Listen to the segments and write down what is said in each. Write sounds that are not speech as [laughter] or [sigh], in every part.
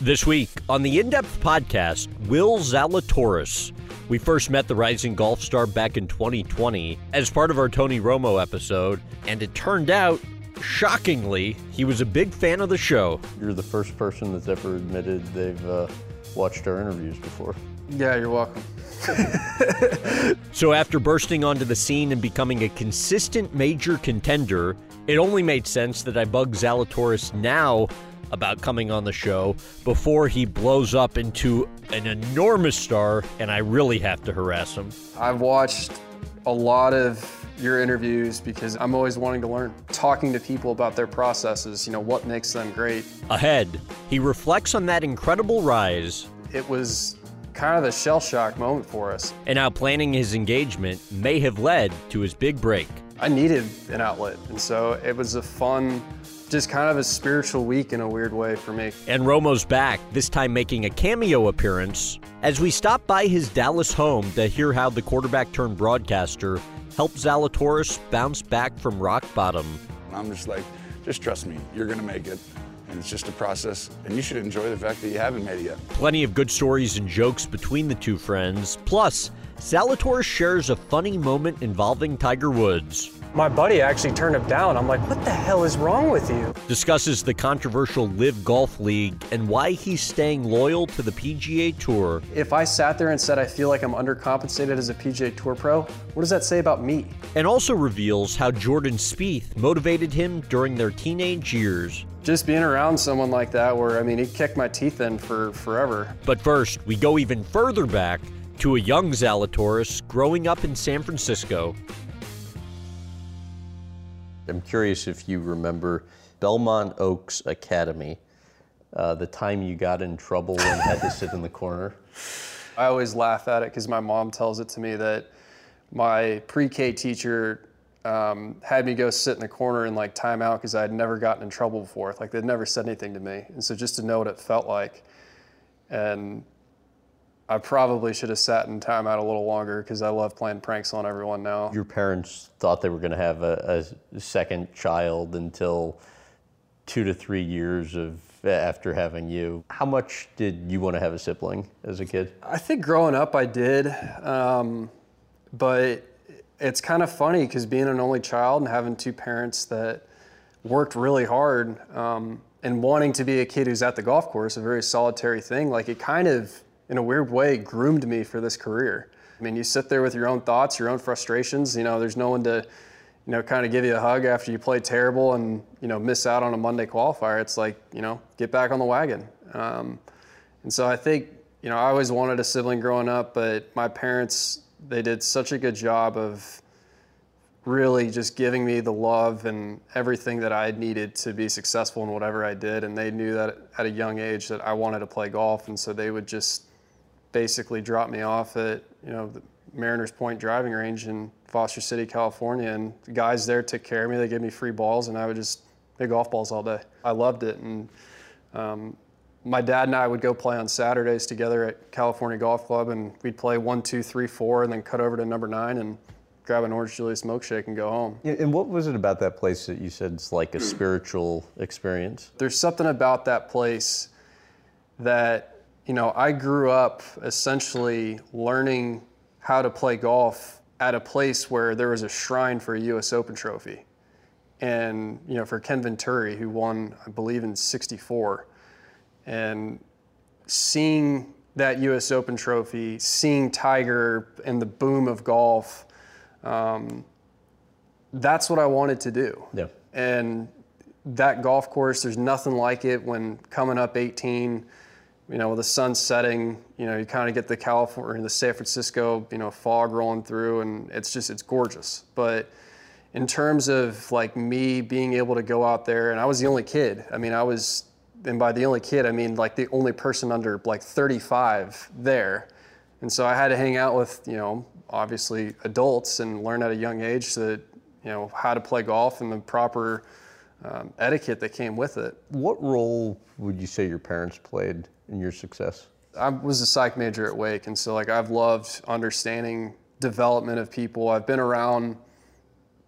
This week on the In Depth podcast, Will Zalatoris. We first met the rising golf star back in 2020 as part of our Tony Romo episode, and it turned out, shockingly, he was a big fan of the show. You're the first person that's ever admitted they've uh, watched our interviews before. Yeah, you're welcome. [laughs] So, after bursting onto the scene and becoming a consistent major contender, it only made sense that I bug Zalatoris now about coming on the show before he blows up into an enormous star and I really have to harass him. I've watched a lot of your interviews because I'm always wanting to learn, talking to people about their processes, you know, what makes them great. Ahead, he reflects on that incredible rise It was kind of a shell shock moment for us. and how planning his engagement may have led to his big break. I needed an outlet, and so it was a fun, just kind of a spiritual week in a weird way for me. And Romo's back, this time making a cameo appearance as we stop by his Dallas home to hear how the quarterback turned broadcaster helped Zalatoris bounce back from rock bottom. I'm just like, just trust me, you're gonna make it. And it's just a process, and you should enjoy the fact that you haven't made it yet. Plenty of good stories and jokes between the two friends. Plus, Zalatoris shares a funny moment involving Tiger Woods. My buddy actually turned him down. I'm like, what the hell is wrong with you? Discusses the controversial LIV Golf League and why he's staying loyal to the PGA Tour. If I sat there and said I feel like I'm undercompensated as a PGA Tour pro, what does that say about me? And also reveals how Jordan Spieth motivated him during their teenage years. Just being around someone like that, where I mean, he kicked my teeth in for forever. But first, we go even further back to a young Zalatoris growing up in San Francisco. I'm curious if you remember Belmont Oaks Academy, uh, the time you got in trouble and had to sit in the corner. [laughs] I always laugh at it because my mom tells it to me that my pre-K teacher um, had me go sit in the corner and like time out because I had never gotten in trouble before. Like they'd never said anything to me, and so just to know what it felt like, and I probably should have sat in timeout a little longer because I love playing pranks on everyone now. Your parents thought they were going to have a, a second child until two to three years of after having you. How much did you want to have a sibling as a kid? I think growing up I did, um, but it's kind of funny because being an only child and having two parents that worked really hard um, and wanting to be a kid who's at the golf course, a very solitary thing, like it kind of, in a weird way, groomed me for this career. I mean, you sit there with your own thoughts, your own frustrations. You know, there's no one to, you know, kind of give you a hug after you play terrible and you know miss out on a Monday qualifier. It's like, you know, get back on the wagon. Um, and so I think, you know, I always wanted a sibling growing up, but my parents, they did such a good job of really just giving me the love and everything that I needed to be successful in whatever I did. And they knew that at a young age that I wanted to play golf. And so they would just basically dropped me off at, you know, the Mariners Point driving range in Foster City, California. And the guys there took care of me. They gave me free balls and I would just hit golf balls all day. I loved it. And um, my dad and I would go play on Saturdays together at California Golf Club, and we'd play one, two, three, four, and then cut over to number nine and grab an Orange Julius milkshake and go home. And what was it about that place that you said it's like a spiritual experience? There's something about that place that, you know, I grew up essentially learning how to play golf at a place where there was a shrine for a U.S. Open trophy. And, you know, for Ken Venturi, who won, I believe, in 64. And seeing that U.S. Open trophy, seeing Tiger and the boom of golf, um, that's what I wanted to do. Yeah. And that golf course, there's nothing like it when coming up 18, you know, with the sun setting, you know, you kind of get the California, the San Francisco, you know, fog rolling through, and it's just, it's gorgeous. But in terms of like me being able to go out there, and I was the only kid. I mean, I was, and by the only kid, I mean like the only person under like 35 there. And so I had to hang out with, you know, obviously adults and learn at a young age that, you know, how to play golf and the proper um, etiquette that came with it. What role would you say your parents played in your success? I was a psych major at Wake, and so like I've loved understanding development of people. I've been around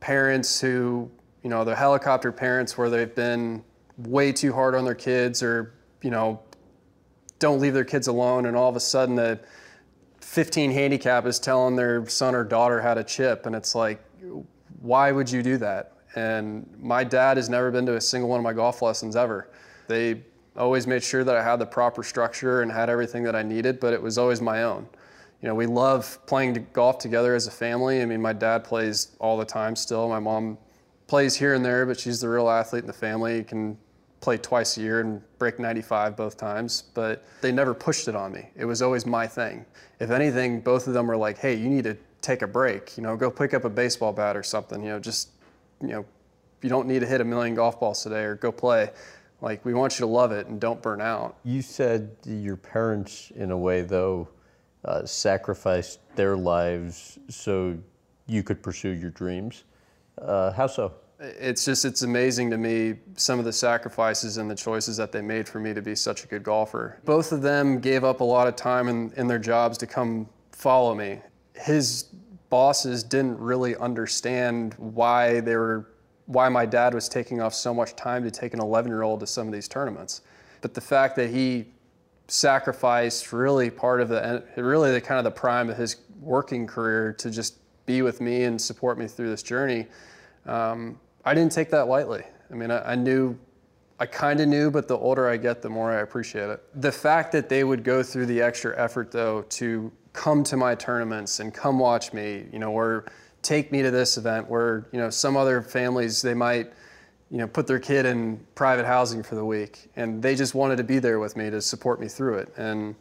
parents who, you know, they're helicopter parents where they've been way too hard on their kids or, you know, don't leave their kids alone, and all of a sudden the 15 handicap is telling their son or daughter how to chip, and it's like, why would you do that? And my dad has never been to a single one of my golf lessons ever. They always made sure that I had the proper structure and had everything that I needed, but it was always my own. You know, we love playing golf together as a family. I mean, my dad plays all the time still. My mom plays here and there, but she's the real athlete in the family. Can play twice a year and break 95 both times, but they never pushed it on me. It was always my thing. If anything, both of them were like, "Hey, you need to take a break. You know, go pick up a baseball bat or something. You know, just you know, you don't need to hit a million golf balls today or go play. Like we want you to love it and don't burn out." You said your parents, in a way, though, uh, sacrificed their lives so you could pursue your dreams. Uh, how so? it's just it's amazing to me some of the sacrifices and the choices that they made for me to be such a good golfer both of them gave up a lot of time in, in their jobs to come follow me his bosses didn't really understand why they were why my dad was taking off so much time to take an 11 year old to some of these tournaments but the fact that he sacrificed really part of the really the kind of the prime of his working career to just be with me and support me through this journey um, I didn't take that lightly. I mean, I, I knew, I kind of knew, but the older I get, the more I appreciate it. The fact that they would go through the extra effort, though, to come to my tournaments and come watch me, you know, or take me to this event where, you know, some other families, they might, you know, put their kid in private housing for the week, and they just wanted to be there with me to support me through it. And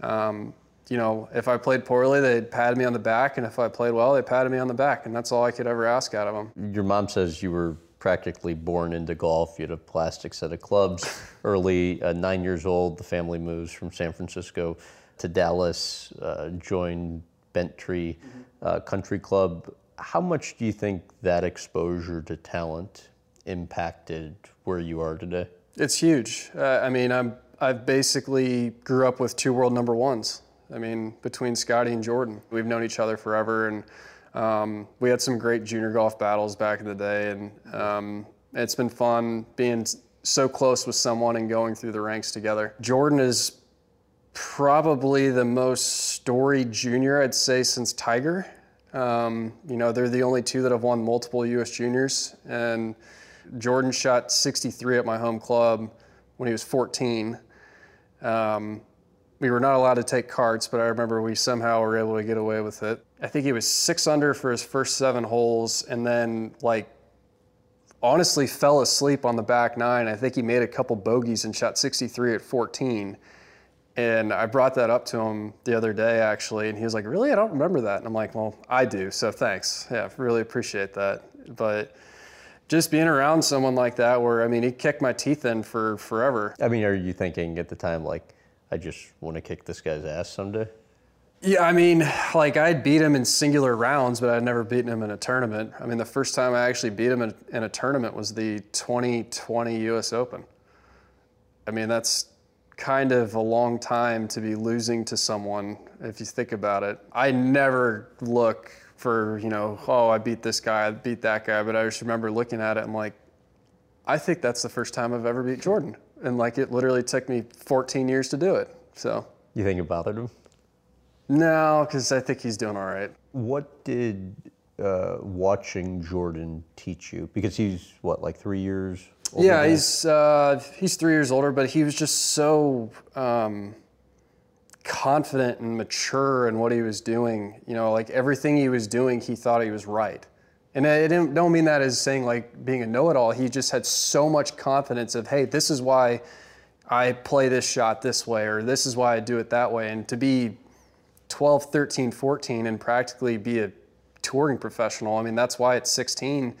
um, you know, if I played poorly, they'd pat me on the back, and if I played well, they patted me on the back, and that's all I could ever ask out of them. Your mom says you were practically born into golf. You had a plastic set of clubs [laughs] early. Uh, nine years old, the family moves from San Francisco to Dallas, uh, joined Bent Tree mm-hmm. Uh, Country Club. How much do you think that exposure to talent impacted where you are today? It's huge. Uh, I mean, I'm I basically grew up with two world number ones. I mean, between Scotty and Jordan, we've known each other forever, and um, we had some great junior golf battles back in the day, and um, it's been fun being so close with someone and going through the ranks together. Jordan is probably the most storied junior I'd say since Tiger. Um, you know, they're the only two that have won multiple U.S. juniors, and Jordan shot 63 at my home club when he was 14. Um, we were not allowed to take carts, but I remember we somehow were able to get away with it. I think he was six under for his first seven holes, and then like honestly fell asleep on the back nine. I think he made a couple bogeys and shot 63 at 14. And I brought that up to him the other day actually, and he was like, "Really? I don't remember that." And I'm like, "Well, I do, so thanks. Yeah, really appreciate that." But just being around someone like that, where I mean, he kicked my teeth in for forever. I mean, are you thinking at the time like? I just want to kick this guy's ass someday? Yeah, I mean, like I'd beat him in singular rounds, but I'd never beaten him in a tournament. I mean, the first time I actually beat him in, in a tournament was the 2020 U.S. Open. I mean, that's kind of a long time to be losing to someone if you think about it. I never look for, you know, oh, I beat this guy, I beat that guy, but I just remember looking at it and like, I think that's the first time I've ever beat Jordan and like it literally took me 14 years to do it. So. You think it bothered him? No, because I think he's doing all right. What did uh, watching Jordan teach you? Because he's what, like three years? Yeah, he's uh, he's three years older, but he was just so um, confident and mature in what he was doing. You know, like everything he was doing, he thought he was right. And I don't mean that as saying like being a know-it-all. He just had so much confidence of, hey, this is why I play this shot this way, or this is why I do it that way. And to be 12, 13, 14 and practically be a touring professional, I mean, that's why at 16,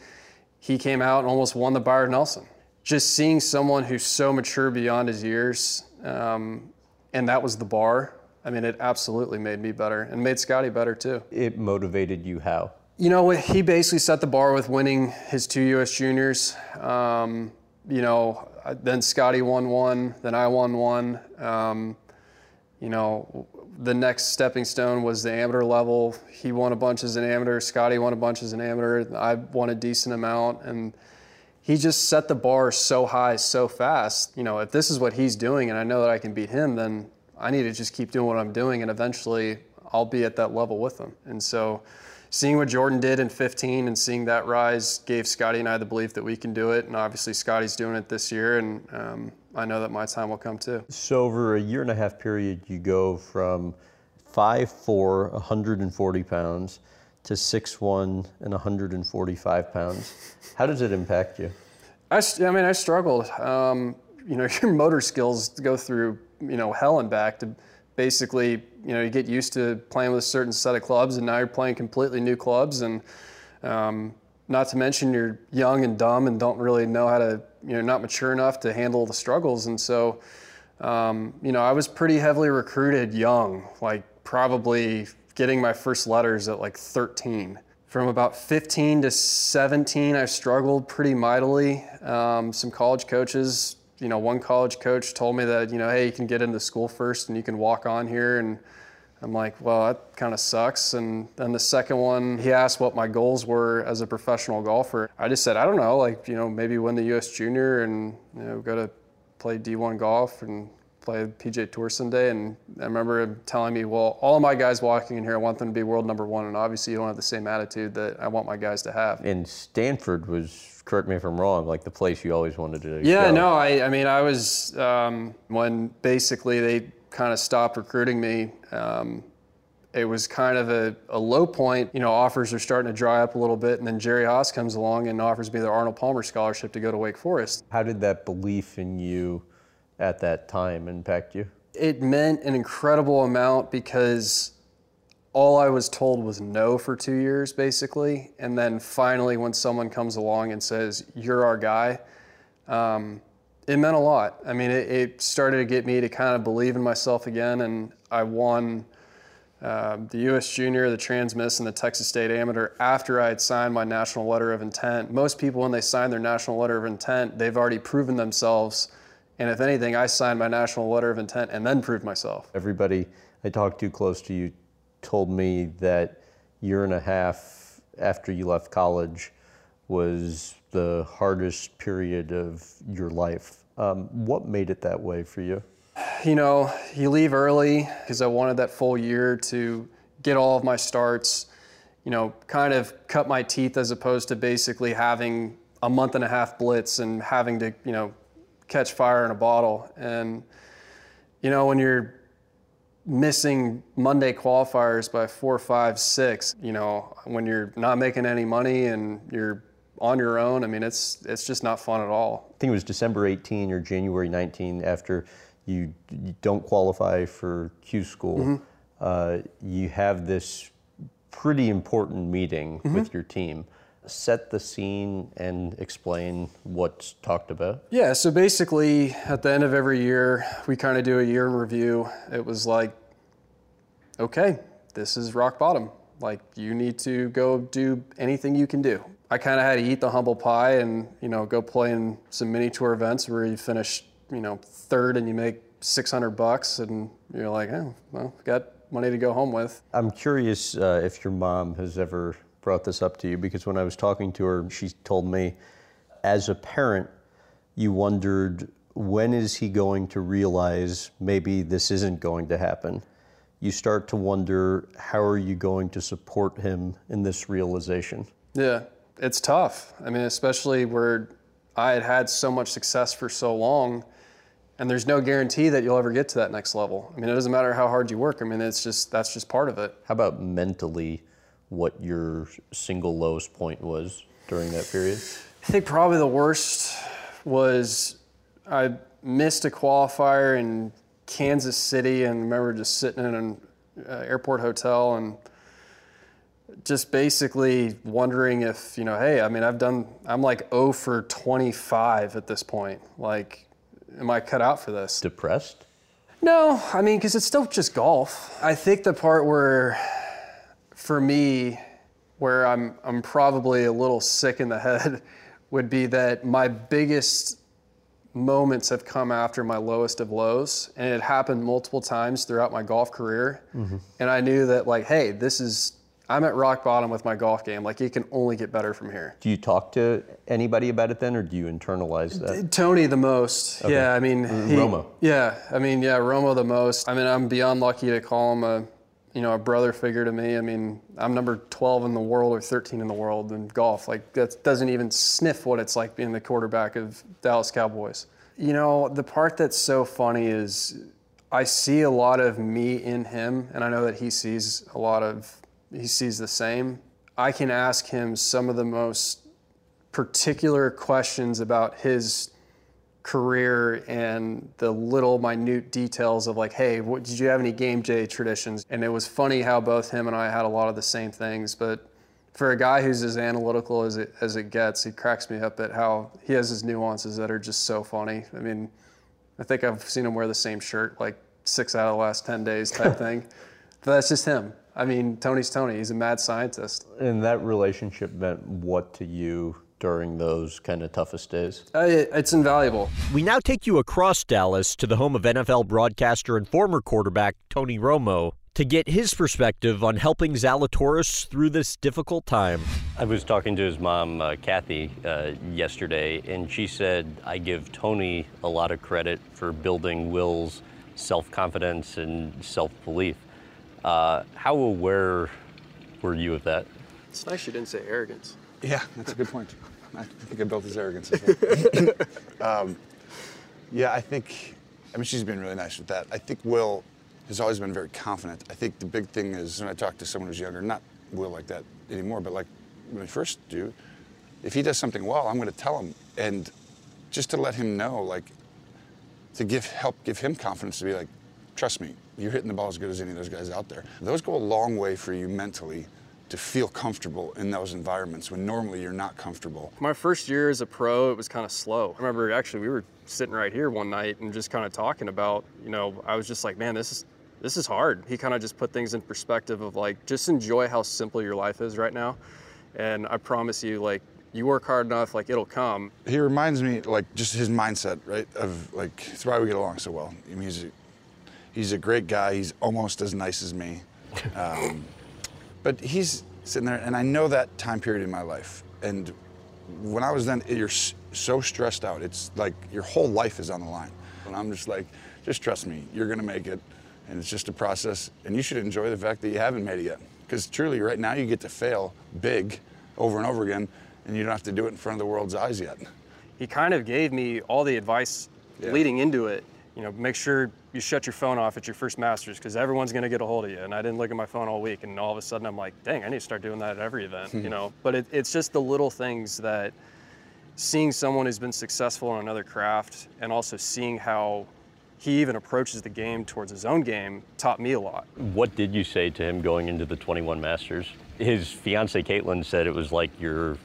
he came out and almost won the Byron Nelson. Just seeing someone who's so mature beyond his years, um, and that was the bar. I mean, it absolutely made me better and made Scotty better too. It motivated you how? You know, he basically set the bar with winning his two U.S. juniors. Um, you know, then Scotty won one, then I won one. Um, you know, the next stepping stone was the amateur level. He won a bunch as an amateur. Scotty won a bunch as an amateur. I won a decent amount, and he just set the bar so high so fast. You know, if this is what he's doing and I know that I can beat him, then I need to just keep doing what I'm doing and eventually I'll be at that level with him. And so seeing what Jordan did in 15 and seeing that rise gave Scotty and I the belief that we can do it. And obviously Scotty's doing it this year and um, I know that my time will come too. So over a year and a half period, you go from 5'4", 140 pounds to 6'1", and 145 pounds. How does it impact you? I, I mean, I struggled. Um, you know, [laughs] your motor skills go through, you know, hell and back to basically, you know, you get used to playing with a certain set of clubs and now you're playing completely new clubs. And um, not to mention you're young and dumb and don't really know how to, you know, not mature enough to handle the struggles. And so, um, you know, I was pretty heavily recruited young, like probably getting my first letters at like 13. From about 15 to 17, I struggled pretty mightily. Um, some college coaches, you know, one college coach told me that, you know, hey, you can get into school first and you can walk on here. And I'm like, well, that kind of sucks. And then the second one, he asked what my goals were as a professional golfer. I just said, I don't know, like, you know, maybe win the US Junior and, you know, go to play D1 golf and play PGA Tour someday. And I remember him telling me, well, all of my guys walking in here, I want them to be world number one. And obviously, you don't have the same attitude that I want my guys to have. And Stanford was, correct me if I'm wrong, like the place you always wanted to Yeah, go. no, I, I mean, I was, um, when basically they kind of stopped recruiting me, um, it was kind of a, a, low point. You know, offers are starting to dry up a little bit, and then Jerry Haas comes along and offers me the Arnold Palmer scholarship to go to Wake Forest. How did that belief in you at that time impact you? It meant an incredible amount because all I was told was no for two years, basically. And then finally, when someone comes along and says, You're our guy, um, it meant a lot. I mean, it, it, started to get me to kind of believe in myself again, and I won. Uh, the U.S. Junior, the Trans-Miss, and the Texas State Amateur after I had signed my national letter of intent. Most people, when they sign their national letter of intent, they've already proven themselves and if anything, I signed my national letter of intent and then proved myself. Everybody I talked to close to you told me that year and a half after you left college was the hardest period of your life. Um, what made it that way for you? You know, you leave early because I wanted that full year to get all of my starts, you know, kind of cut my teeth as opposed to basically having a month and a half blitz and having to, you know, catch fire in a bottle. And, you know, when you're missing Monday qualifiers by four, five, six, you know, when you're not making any money and you're on your own, I mean, it's, it's just not fun at all. I think it was December 18 or January 19 after you, you don't qualify for Q school. Mm-hmm. Uh, you have this pretty important meeting mm-hmm. with your team set the scene and explain what's talked about? Yeah, so basically, at the end of every year, we kind of do a year in review. It was like, okay, this is rock bottom. Like, you need to go do anything you can do. I kind of had to eat the humble pie and, you know, go play in some mini tour events where you finish, you know, third and you make 600 bucks and you're like, oh, well, got money to go home with. I'm curious uh, if your mom has ever brought this up to you because when I was talking to her, she told me, as a parent, you wondered when is he going to realize maybe this isn't going to happen? You start to wonder how are you going to support him in this realization? Yeah, it's tough. I mean, especially where I had had so much success for so long, and there's no guarantee that you'll ever get to that next level. I mean, it doesn't matter how hard you work. I mean, it's just that's just part of it. How about mentally? What your single lowest point was during that period? I think probably the worst was I missed a qualifier in Kansas City and remember just sitting in an uh, airport hotel and just basically wondering if, you know, hey, I mean, I've done, I'm like 0 for 25 at this point. Like, am I cut out for this? Depressed? No, I mean, because it's still just golf. I think the part where for me, where I'm, I'm probably a little sick in the head, [laughs] would be that my biggest moments have come after my lowest of lows. And it happened multiple times throughout my golf career. Mm-hmm. And I knew that, like, hey, this is I'm at rock bottom with my golf game. Like it can only get better from here. Do you talk to anybody about it then, or do you internalize that? Tony the most. Yeah, I mean he, Romo. Yeah, I mean yeah, Romo the most. I mean I'm beyond lucky to call him a, you know, a brother figure to me. I mean I'm number 12 in the world or 13 in the world in golf. Like that doesn't even sniff what it's like being the quarterback of Dallas Cowboys. You know, the part that's so funny is I see a lot of me in him, and I know that he sees a lot of he sees the same. I can ask him some of the most particular questions about his career and the little minute details of like, hey, what, did you have any game day traditions? And it was funny how both him and I had a lot of the same things. But for a guy who's as analytical as it as it gets, he cracks me up at how he has his nuances that are just so funny. I mean, I think I've seen him wear the same shirt like six out of the last ten days type thing. [laughs] But that's just him. I mean, Tony's Tony. He's a mad scientist. And that relationship meant what to you during those kind of toughest days? Uh, it's invaluable. We now take you across Dallas to the home of NFL broadcaster and former quarterback Tony Romo to get his perspective on helping Zalatoris through this difficult time. I was talking to his mom, uh, Kathy, uh, yesterday, and she said I give Tony a lot of credit for building Will's self confidence and self belief. Uh, how aware were you of that? It's nice you didn't say arrogance. Yeah, that's a good point. I think I built his arrogance [laughs] um, yeah, I think, I mean, she's been really nice with that. I think Will has always been very confident. I think the big thing is when I talk to someone who's younger, not Will like that anymore, but like when I first do, if he does something well, I'm going to tell him. And just to let him know, like, to give help give him confidence to be like, trust me, you're hitting the ball as good as any of those guys out there. Those go a long way for you mentally to feel comfortable in those environments when normally you're not comfortable. My first year as a pro, it was kind of slow. I remember actually we were sitting right here one night and just kind of talking about, you know, I was just like, man, this is this is hard. He kind of just put things in perspective of like, just enjoy how simple your life is right now. And I promise you, like, you work hard enough, like it'll come. He reminds me, like, just his mindset, right? Of like, it's why we get along so well. I mean, he's a, he's a great guy. He's almost as nice as me. Um, but he's sitting there, and I know that time period in my life. And when I was then, you're so stressed out. It's like your whole life is on the line. And I'm just like, just trust me, you're gonna make it. And it's just a process. And you should enjoy the fact that you haven't made it yet. Because truly, right now, you get to fail big over and over again, and you don't have to do it in front of the world's eyes yet. he kind of gave me all the advice Yeah. leading into it. You know, make sure you shut your phone off at your first Masters because everyone's going to get a hold of you. And I didn't look at my phone all week, and all of a sudden I'm like, dang, I need to start doing that at every event. you [laughs] know, but it, it's just the little things that seeing someone who's been successful in another craft, and also seeing how he even approaches the game towards his own game, taught me a lot. What did you say to him going into the 21 Masters? His fiance Caitlin said it was like you're,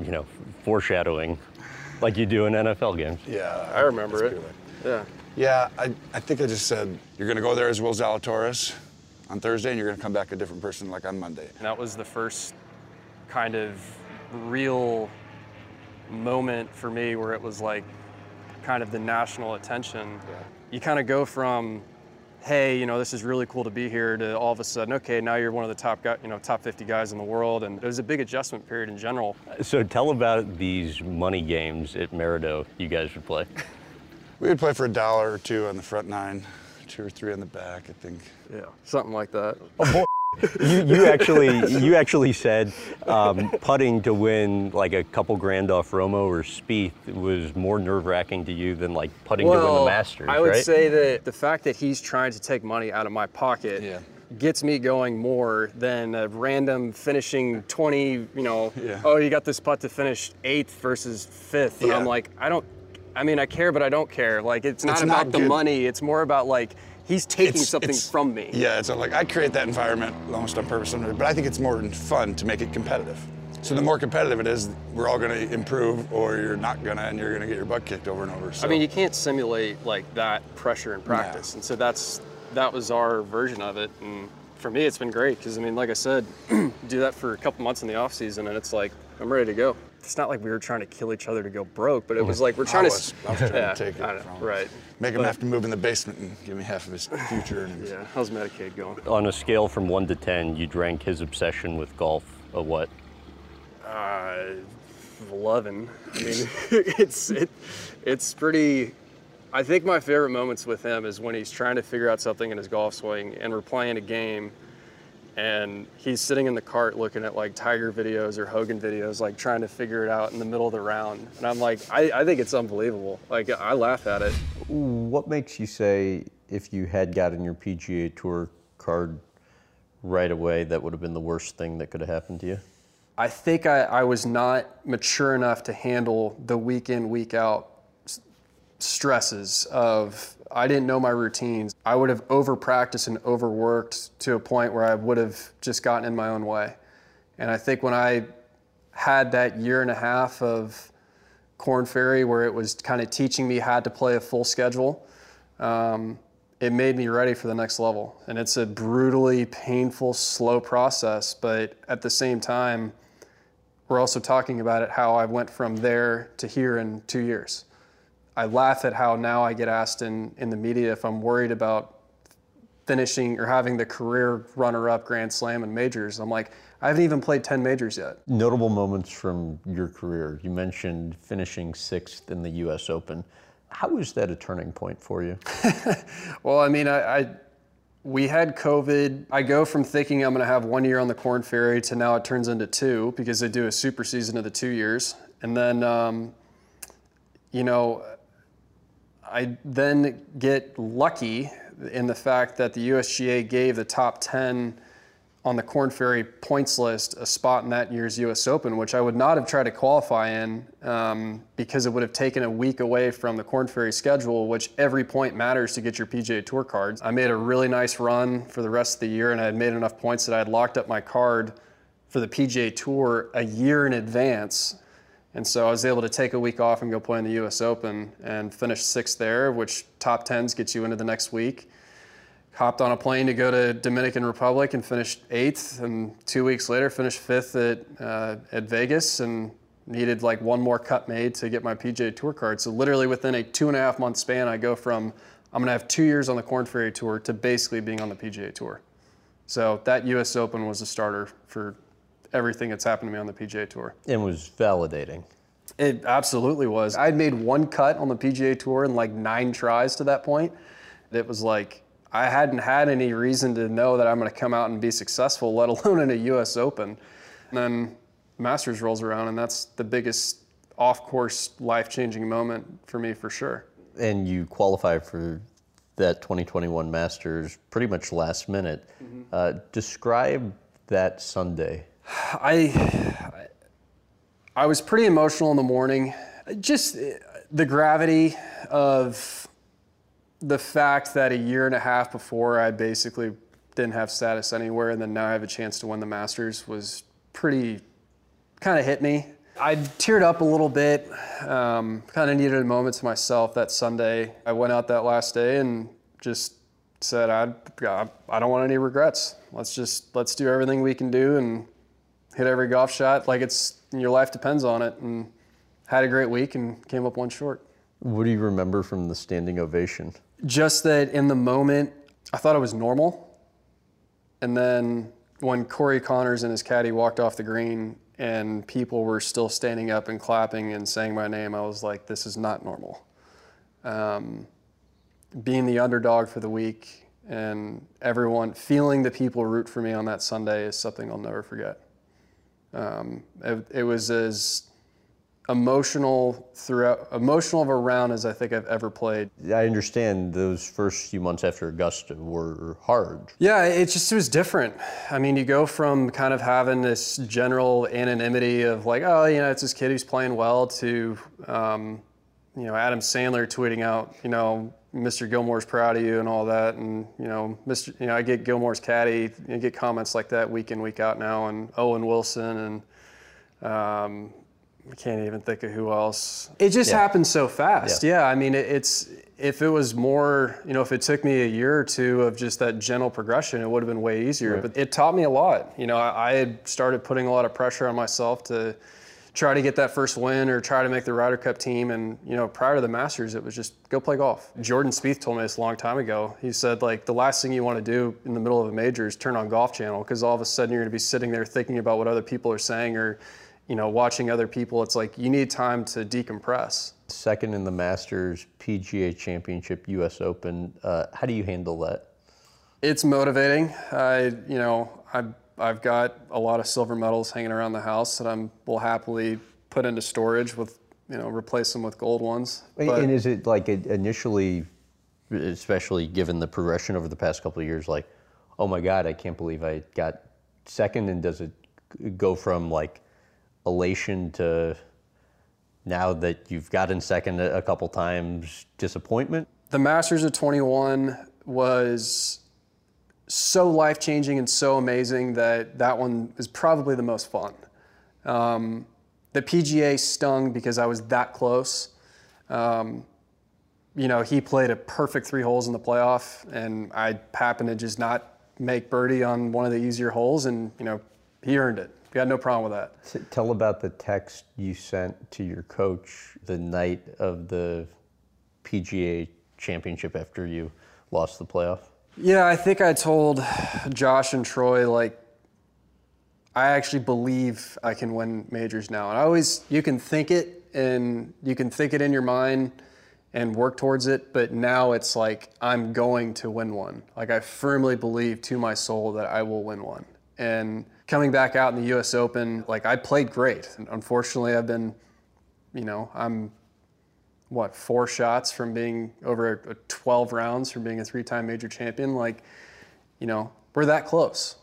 you know, foreshadowing, like you do in NFL games. Yeah, I remember that's it. pure Yeah. Luck. Yeah, I, I think I just said, you're gonna go there as Will Zalatoris on Thursday, and you're gonna come back a different person like on Monday. And that was the first kind of real moment for me where it was like kind of the national attention. You kind of go from, hey, you know, this is really cool to be here to all of a sudden, okay, now you're one of the top guy, you know, top 50 guys in the world. And it was a big adjustment period in general. So tell about these money games at Maridoe you guys would play. [laughs] We would play for a dollar or two on the front nine, two or three on the back, I think. Yeah, something like that. [laughs] you, you actually you actually said um, putting to win like a couple grand off Romo or Spieth was more nerve wracking to you than like putting to win the Masters, I would right? say that the fact that he's trying to take money out of my pocket Yeah. gets me going more than a random finishing 20, you know, Yeah. oh, you got this putt to finish eighth versus fifth. And I'm like, I don't, I mean, I care, but I don't care. Like, it's not It's about not the money. It's more about like, he's taking It's- something it's- from me. Yeah, it's like I create that environment almost on purpose, but I think it's more fun to make it competitive. So the mm. more competitive it is, we're all going to improve, or you're not gonna, and you're going to get your butt kicked over and over. So. I mean, you can't simulate like that pressure in practice, and so that's that was our version of it. And for me, it's been great because I mean, like I said, [clears throat] do that for a couple months in the off season, and it's like I'm ready to go. It's not like we were trying to kill each other to go broke, but it was like we're trying I to. I was trying yeah, to take it know, from him. right. Make him But- have to move in the basement and give me half of his future. And Yeah, how's Medicaid going? On a scale from one to 10, you drank his obsession with golf a what? Uh, eleven. I mean, [laughs] it's it, it's pretty. I think my favorite moments with him is when he's trying to figure out something in his golf swing, and we're playing a game, and he's sitting in the cart looking at like Tiger videos or Hogan videos, like trying to figure it out in the middle of the round. And I'm like, I, I think it's unbelievable. Like I laugh at it. What makes you say if you had gotten your PGA Tour card right away, that would have been the worst thing that could have happened to you? I think I, I was not mature enough to handle the week in, week out stresses of I didn't know my routines. I would have over practiced and overworked to a point where I would have just gotten in my own way. And I think when I had that year and a half of Corn Ferry where it was kind of teaching me how to play a full schedule, um, it made me ready for the next level. And it's a brutally painful, slow process, but at the same time, we're also talking about it how I went from there to here in two years. I laugh at how now I get asked in, in the media if I'm worried about finishing or having the career runner up Grand Slam and majors. I'm like, I haven't even played 10 majors yet. Notable moments from your career. You mentioned finishing sixth in the U.S. Open. How was that a turning point for you? [laughs] Well, I mean, I, I we had COVID. I go from thinking I'm going to have one year on the Corn Ferry to now it turns into two because they do a super season of the two years, and then um, you know, I then get lucky in the fact that the USGA gave the top 10 on the Corn Ferry points list a spot in that year's U.S. Open, which I would not have tried to qualify in um, because it would have taken a week away from the Corn Ferry schedule, which every point matters to get your PGA Tour cards. I made a really nice run for the rest of the year, and I had made enough points that I had locked up my card for the PGA Tour a year in advance. And so I was able to take a week off and go play in the U.S. Open and finish sixth there, which top tens gets you into the next week. Hopped on a plane to go to Dominican Republic and finished eighth, and two weeks later finished fifth at uh, at Vegas and needed like one more cut made to get my PGA Tour card. So literally within a two and a half month span, I go from I'm gonna have two years on the Corn Ferry Tour to basically being on the PGA Tour. So that U.S. Open was a starter for everything that's happened to me on the PGA Tour. And was validating. It absolutely was. I'd made one cut on the PGA Tour in like nine tries to that point. It was like I hadn't had any reason to know that I'm going to come out and be successful, let alone in a U.S. Open. And then Masters rolls around, and that's the biggest off-course, life-changing moment for me for sure. And you qualified for that 2021 Masters pretty much last minute. Uh, describe that Sunday. I I was pretty emotional in the morning. Just the gravity of the fact that a year and a half before I basically didn't have status anywhere, and then now I have a chance to win the Masters was pretty kind of hit me. I teared up a little bit. Um, kind of needed a moment to myself that Sunday. I went out that last day and just said, I, I don't want any regrets. Let's just let's do everything we can do and hit every golf shot like it's your life depends on it. And had a great week and came up one short. What do you remember from the standing ovation? Just that in the moment, I thought it was normal. And then when Corey Conners and his caddy walked off the green and people were still standing up and clapping and saying my name, I was like, this is not normal. Um, being the underdog for the week and everyone feeling the people root for me on that Sunday is something I'll never forget. Um, it, it was as emotional throughout emotional of a round as I think I've ever played. I understand those first few months after Augusta were hard. Yeah, it just it was different. I mean, you go from kind of having this general anonymity of like, oh, you know, it's this kid who's playing well, to um, you know, Adam Sandler tweeting out, you know, Mr. Gilmore's proud of you and all that, and you know, Mr. You know, I get Gilmore's caddy, and get comments like that week in week out now, and Owen Wilson and. Um, I can't even think of who else. It just happened so fast. Yeah, I mean, it, it's if it was more, you know, if it took me a year or two of just that gentle progression, it would have been way easier. But it taught me a lot. You know, I, I had started putting a lot of pressure on myself to try to get that first win or try to make the Ryder Cup team. And you know, prior to the Masters, it was just go play golf. Jordan Spieth told me this a long time ago. He said like the last thing you want to do in the middle of a major is turn on Golf Channel because all of a sudden you're going to be sitting there thinking about what other people are saying or you know watching other people. It's like you need time to decompress. Second in the Masters, PGA Championship, U.S. Open. Uh, how do you handle that? It's motivating. I, you know, I, I've got a lot of silver medals hanging around the house that I'm will happily put into storage with, you know, replace them with gold ones. But, and is it like initially, especially given the progression over the past couple of years, like, oh my God, I can't believe I got second, and does it go from like elation to now that you've gotten second a couple times, disappointment? The Masters of 21 was so life changing and so amazing that that one is probably the most fun. Um, the PGA stung because I was that close. Um, you know, he played a perfect three holes in the playoff, and I happened to just not make birdie on one of the easier holes, and you know, he earned it. We had no problem with that. Tell about the text you sent to your coach the night of the PGA championship after you lost the playoff. Yeah, I think I told Josh and Troy like I actually believe I can win majors now. And I always you can think it and you can think it in your mind and work towards it, but now it's like I'm going to win one. Like I firmly believe to my soul that I will win one. And coming back out in the US Open, like I played great. And unfortunately, I've been, you know, I'm what, four shots from being over 12 rounds from being a three time major champion. Like, you know, we're that close.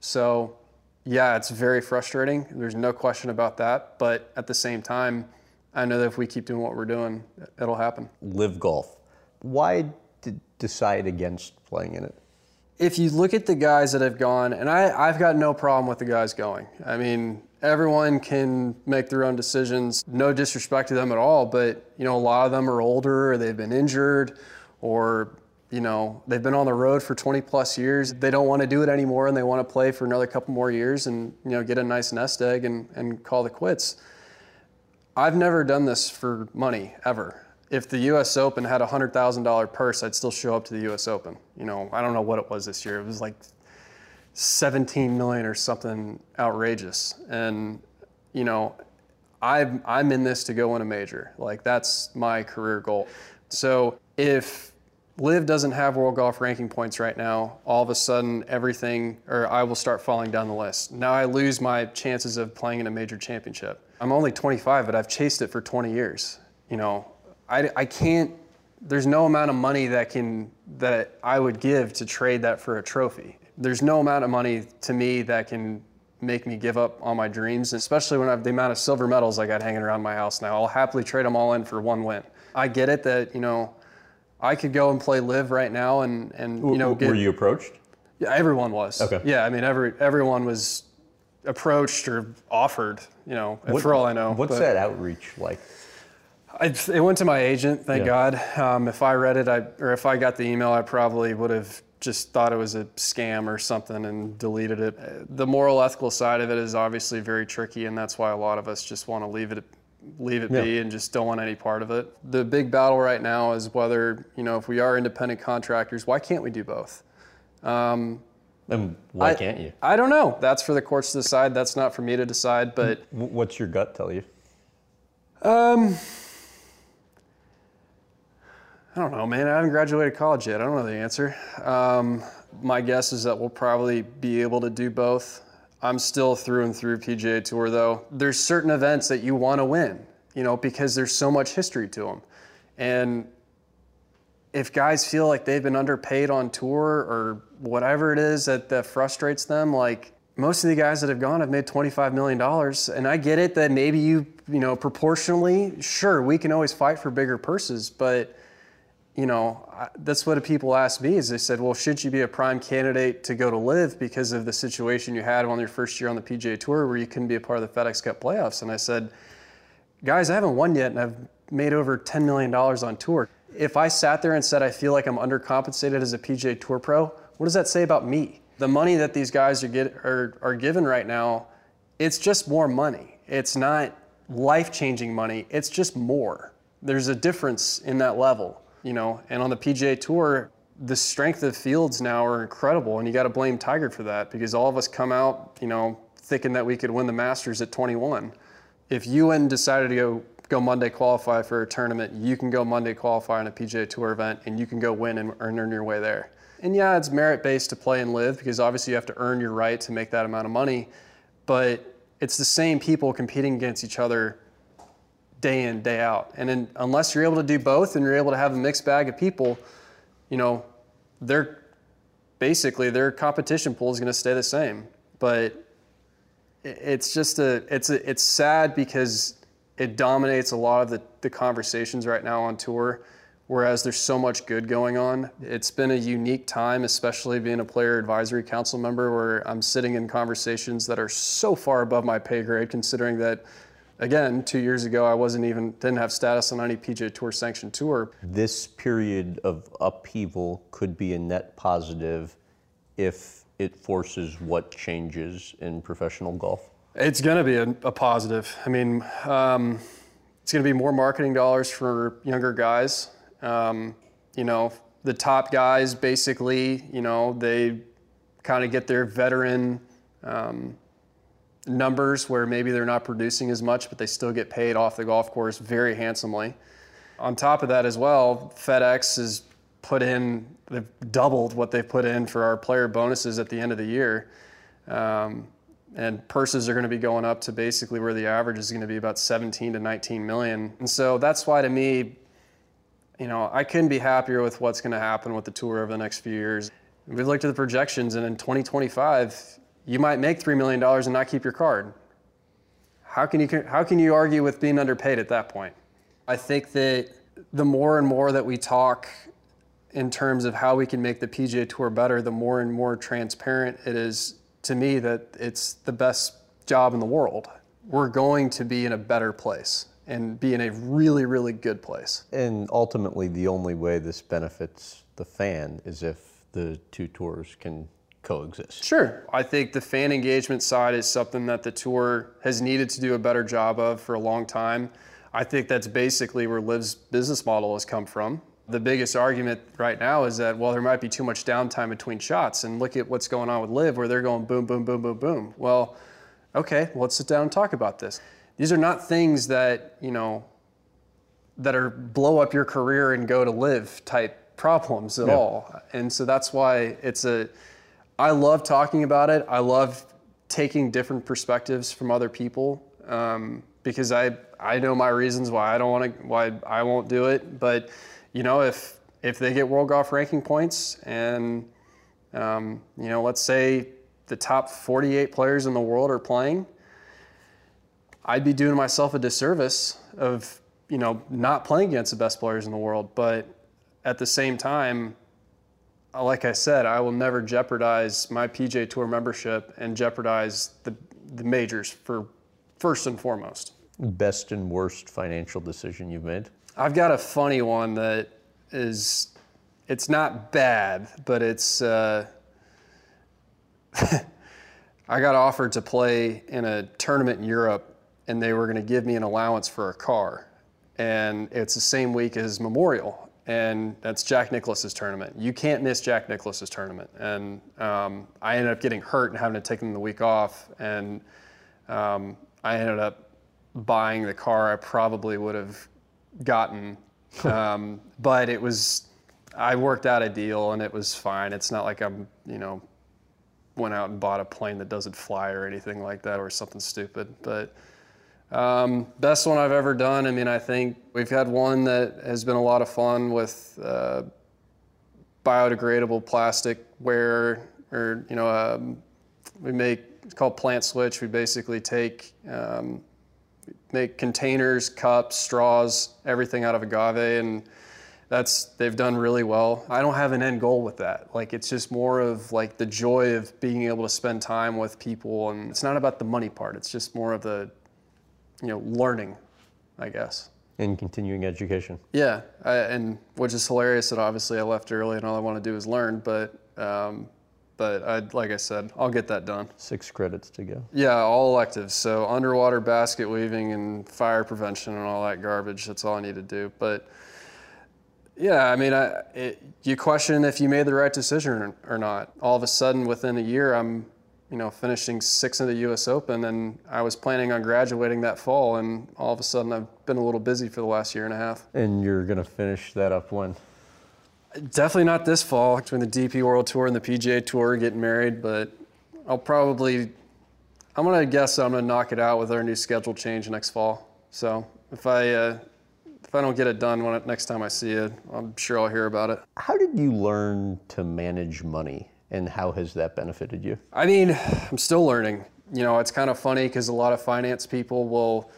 So, yeah, it's very frustrating. There's no question about that. But at the same time, I know that if we keep doing what we're doing, it'll happen. LIV golf. Why decide against playing in it? if you look at the guys that have gone, and I, I've got no problem with the guys going. I mean, everyone can make their own decisions. No disrespect to them at all, but you know, a lot of them are older, or they've been injured, or you know, they've been on the road for 20 plus years. They don't want to do it anymore, and they want to play for another couple more years, and you know, get a nice nest egg and, and call the quits. I've never done this for money ever if the U.S. Open had a hundred thousand dollar purse, I'd still show up to the U.S. Open. You know, I don't know what it was this year. It was like 17 million or something outrageous. And you know, I'm I'm in this to go win a major. Like that's my career goal. So if LIV doesn't have world golf ranking points right now, all of a sudden everything, or I will start falling down the list. Now I lose my chances of playing in a major championship. I'm only 25, but I've chased it for 20 years. You know, I, I can't there's no amount of money that can that I would give to trade that for a trophy. There's no amount of money to me that can make me give up on my dreams, especially when I have the amount of silver medals I got hanging around my house now. I'll happily trade them all in for one win. I get it that, you know, I could go and play LIV right now and, and you know, get, were you approached? Yeah, everyone was. Okay. Yeah, I mean, every everyone was approached or offered, you know, what, for all I know. What's but, that outreach like? I, it went to my agent, thank yeah. God. Um, if I read it, I, or if I got the email, I probably would have just thought it was a scam or something and deleted it. The moral, ethical side of it is obviously very tricky, and that's why a lot of us just want to leave it leave it yeah. be and just don't want any part of it. The big battle right now is whether you know if we are independent contractors, why can't we do both? Um, and why I, can't you? I don't know. That's for the courts to decide. That's not for me to decide. But what's your gut tell you? Um I don't know, man. I haven't graduated college yet. I don't know the answer. Um, my guess is that we'll probably be able to do both. I'm still through and through PGA Tour, though. There's certain events that you want to win, you know, because there's so much history to them. And if guys feel like they've been underpaid on tour or whatever it is that, that frustrates them, like most of the guys that have gone have made $25 million. And I get it that maybe you, you know, proportionally, sure, we can always fight for bigger purses, but you know, that's what people asked me is they said, well, should you be a prime candidate to go to LIV because of the situation you had on your first year on the PGA Tour where you couldn't be a part of the FedEx Cup playoffs? And I said, guys, I haven't won yet and I've made over $10 million on tour. If I sat there and said I feel like I'm undercompensated as a PGA Tour pro, what does that say about me? The money that these guys are, get, are, are given right now, it's just more money. It's not life changing money. It's just more. There's a difference in that level, you know. And on the PGA Tour, the strength of fields now are incredible, and you got to blame Tiger for that because all of us come out, you know, thinking that we could win the Masters at 21. If you and decided to go go Monday qualify for a tournament, you can go Monday qualify on a PGA Tour event, and you can go win and earn your way there. And yeah, it's merit based to play and live because obviously you have to earn your right to make that amount of money, but it's the same people competing against each other day in day out. And then, unless you're able to do both and you're able to have a mixed bag of people, you know, they're basically their competition pool is going to stay the same. But it's just a it's a, it's sad because it dominates a lot of the, the conversations right now on tour whereas there's so much good going on it's been a unique time especially being a player advisory council member where i'm sitting in conversations that are so far above my pay grade considering that again two years ago i wasn't even didn't have status on any pga tour sanctioned tour This period of upheaval could be a net positive if it forces what changes in professional golf. It's going to be a, a positive. I mean, um, it's going to be more marketing dollars for younger guys. Um, you know, the top guys basically, you know, they kind of get their veteran um, numbers where maybe they're not producing as much, but they still get paid off the golf course very handsomely. On top of that, as well, FedEx has put in, they've doubled what they've put in for our player bonuses at the end of the year. Um, and purses are going to be going up to basically where the average is going to be about 17 to 19 million. And so that's why to me, you know, I couldn't be happier with what's going to happen with the tour over the next few years. We've looked at the projections, and in 2025, you might make $3 million and not keep your card. How can you, how can you argue with being underpaid at that point? I think that the more and more that we talk in terms of how we can make the PGA Tour better, the more and more transparent it is to me that it's the best job in the world. We're going to be in a better place and be in a really, really good place. And ultimately, the only way this benefits the fan is if the two tours can coexist. Sure. I think the fan engagement side is something that the tour has needed to do a better job of for a long time. I think that's basically where LIV's business model has come from. The biggest argument right now is that, well, there might be too much downtime between shots. And look at what's going on with Liv, where they're going boom, boom, boom, boom, boom. Well, okay, let's sit down and talk about this. These are not things that, you know, that are blow up your career and go to LIV type problems at all. And so that's why it's a, I love talking about it. I love taking different perspectives from other people um, because I, I know my reasons why I don't want to, why I won't do it. But you know, if if they get world golf ranking points and um, you know, let's say the top 48 players in the world are playing, I'd be doing myself a disservice of you know not playing against the best players in the world. But at the same time, like I said, I will never jeopardize my PGA Tour membership and jeopardize the the majors for first and foremost. Best and worst financial decision you've made? I've got a funny one that is, it's not bad, but it's, uh, [laughs] I got offered to play in a tournament in Europe and they were going to give me an allowance for a car. And it's the same week as Memorial, and that's Jack Nicklaus's tournament. You can't miss Jack Nicklaus's tournament. And um, I ended up getting hurt and having to take them the week off. And um, I ended up buying the car I probably would have gotten. um, but it was, I worked out a deal and it was fine. It's not like I'm, you know, went out and bought a plane that doesn't fly or anything like that or something stupid. But um, best one I've ever done. I mean, I think we've had one that has been a lot of fun with uh, biodegradable plastic where, or, you know, um, we make, it's called PlantSwitch. We basically take, um, make containers, cups, straws, everything out of agave, and that's they've done really well. I don't have an end goal with that. Like it's just more of like the joy of being able to spend time with people, and it's not about the money part. It's just more of the, you know, learning, I guess. And continuing education. Yeah, I, and which is hilarious that obviously I left early and all I want to do is learn, but um, But I, like I said, I'll get that done. Six credits to go. Yeah, all electives. So underwater basket weaving and fire prevention and all that garbage. That's all I need to do. But yeah, I mean, I, it, you question if you made the right decision or, or not. All of a sudden, within a year, I'm, you know, finishing sixth in the U.S. Open, and I was planning on graduating that fall, and all of a sudden, I've been a little busy for the last year and a half. And you're going to finish that up when? Definitely not this fall between the DP World Tour and the PGA Tour getting married, but I'll probably, I'm gonna guess I'm gonna knock it out with our new schedule change next fall. So if I uh, if I don't get it done when it, next time I see you, I'm sure I'll hear about it. How did you learn to manage money, and how has that benefited you? I mean, I'm still learning. You know, it's kind of funny because a lot of finance people will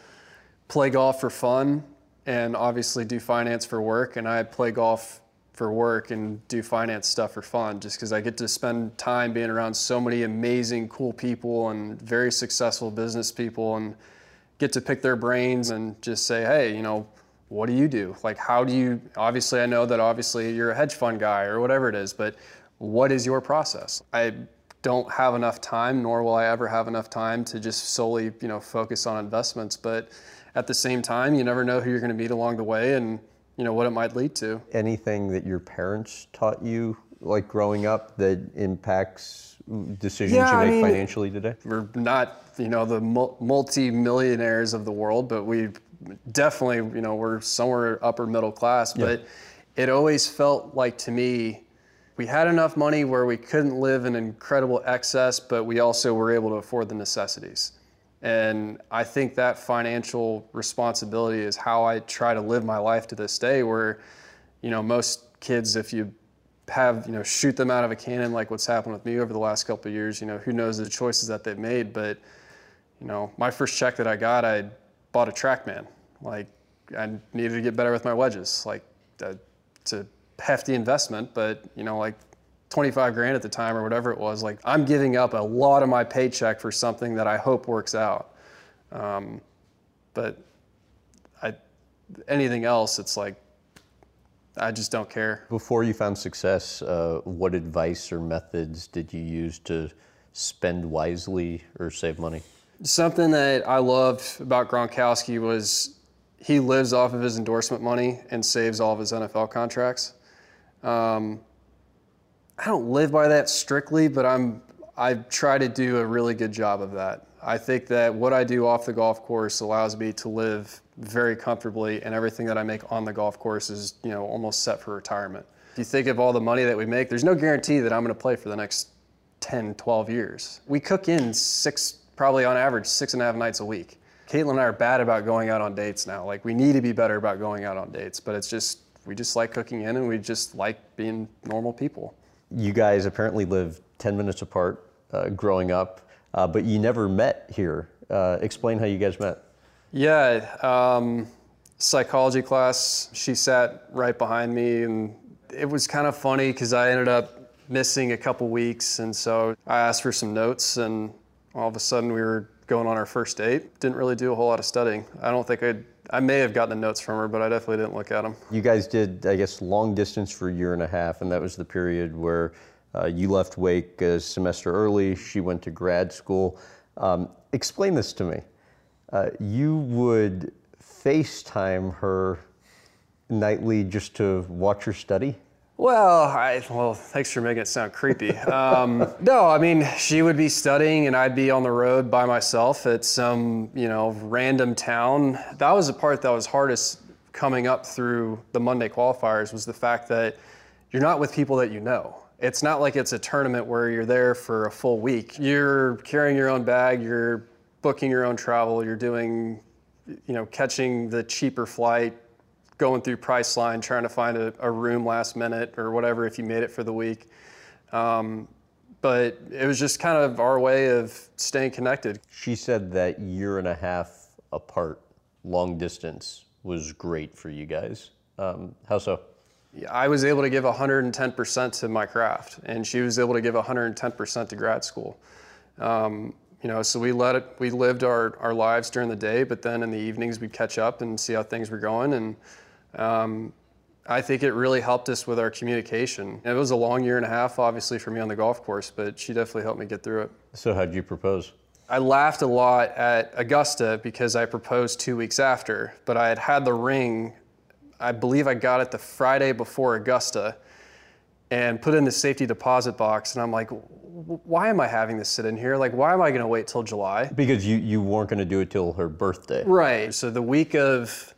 play golf for fun and obviously do finance for work, and I play golf for work and do finance stuff for fun just because I get to spend time being around so many amazing, cool people and very successful business people and get to pick their brains and just say, hey, you know, what do you do? Like, how do you, obviously, I know that obviously you're a hedge fund guy or whatever it is, but what is your process? I don't have enough time, nor will I ever have enough time to just solely, you know, focus on investments. But at the same time, you never know who you're going to meet along the way. And you know what it might lead to. Anything that your parents taught you, like growing up, that impacts decisions Yeah, you I make mean- financially today? We're not, you know, the multi-millionaires of the world, but we definitely, you know, we're somewhere upper middle class. But it always felt like to me, we had enough money where we couldn't live in incredible excess, but we also were able to afford the necessities. And I think that financial responsibility is how I try to live my life to this day. Where, you know, most kids, if you have, you know, shoot them out of a cannon like what's happened with me over the last couple of years, you know, who knows the choices that they've made. But, you know, my first check that I got, I bought a TrackMan. Like, I needed to get better with my wedges. Like, uh, a hefty investment, but, you know, like 25 grand at the time or whatever it was. Like, I'm giving up a lot of my paycheck for something that I hope works out. Um, but I, anything else, it's like, I just don't care. Before you found success, uh, what advice or methods did you use to spend wisely or save money? Something that I loved about Gronkowski was he lives off of his endorsement money and saves all of his NFL contracts. Um, I don't live by that strictly, but I'm I try to do a really good job of that. I think that what I do off the golf course allows me to live very comfortably, and everything that I make on the golf course is you know almost set for retirement. If you think of all the money that we make, there's no guarantee that I'm going to play for the next 10, 12 years. We cook in six, probably on average, six and a half nights a week. Caitlin and I are bad about going out on dates now. Like we need to be better about going out on dates, but it's just we just like cooking in and we just like being normal people. You guys apparently lived 10 minutes apart uh, growing up, uh, but you never met here. Uh, explain how you guys met. Yeah, um, psychology class. She sat right behind me, and it was kind of funny because I ended up missing a couple weeks, and so I asked for some notes, and all of a sudden we were going on our first date. Didn't really do a whole lot of studying. I don't think I'd. I may have gotten the notes from her, but I definitely didn't look at them. You guys did, I guess, long distance for a year and a half, and that was the period where uh, you left Wake a semester early. She went to grad school. Um, explain this to me. Uh, you would FaceTime her nightly just to watch her study? Well, I, well, thanks for making it sound creepy. Um, [laughs] no, I mean, she would be studying and I'd be on the road by myself at some, you know, random town. That was the part that was hardest coming up through the Monday qualifiers was the fact that you're not with people that you know. It's not like it's a tournament where you're there for a full week. You're carrying your own bag, you're booking your own travel, you're doing, you know, catching the cheaper flight, going through Priceline trying to find a, a room last minute or whatever if you made it for the week. Um, but it was just kind of our way of staying connected. She said that year and a half apart, long distance, was great for you guys. Um, how so? I was able to give 110% to my craft, and she was able to give 110% to grad school. Um, you know, so we let it, we lived our, our lives during the day, but then in the evenings we'd catch up and see how things were going. And, um, I think it really helped us with our communication. It was a long year and a half, obviously, for me on the golf course, but she definitely helped me get through it. So, how'd you propose? I laughed a lot at Augusta because I proposed two weeks after, but I had had the ring. I believe I got it the Friday before Augusta and put in the safety deposit box. And I'm like, why am I having this sit in here? Like, why am I going to wait till July? Because you, you weren't going to do it till her birthday. Right. So the week of